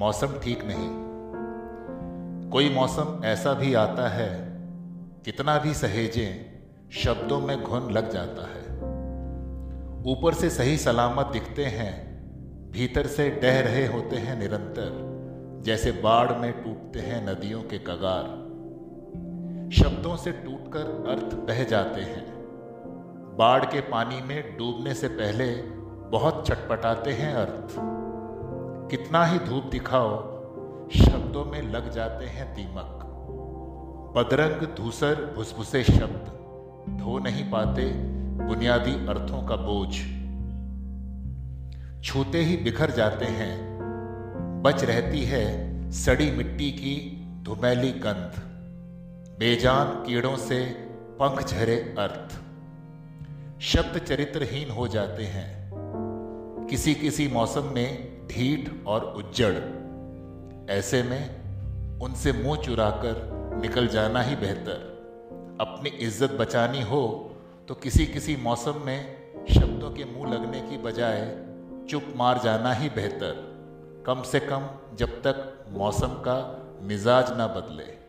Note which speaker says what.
Speaker 1: मौसम ठीक नहीं। कोई मौसम ऐसा भी आता है, कितना भी सहेजें, शब्दों में घुन लग जाता है। ऊपर से सही सलामत दिखते हैं, भीतर से डह रहे होते हैं निरंतर, जैसे बाढ़ में टूटते हैं नदियों के कगार। शब्दों से टूटकर अर्थ बह जाते हैं। बाढ़ के पानी में डूबने से पहले बहुत छटपटाते हैं अर्थ। कितना ही धूप दिखाओ, शब्दों में लग जाते हैं दीमक। बदरंग, धूसर, भुसभुसे शब्द, धो नहीं पाते बुनियादी अर्थों का बोझ। छूते ही बिखर जाते हैं, बच रहती है सड़ी मिट्टी की धुमैली गंध। बेजान कीड़ों से पंख झरे अर्थ। शब्द चरित्रहीन हो जाते हैं। किसी किसी मौसम में ढीठ और उज्जड़ ऐसे में उनसे मुँह चुराकर निकल जाना ही बेहतर। अपनी इज़्ज़त बचानी हो तो किसी किसी मौसम में शब्दों के मुँह लगने की बजाय चुप मार जाना ही बेहतर। कम से कम जब तक मौसम का मिजाज ना बदले।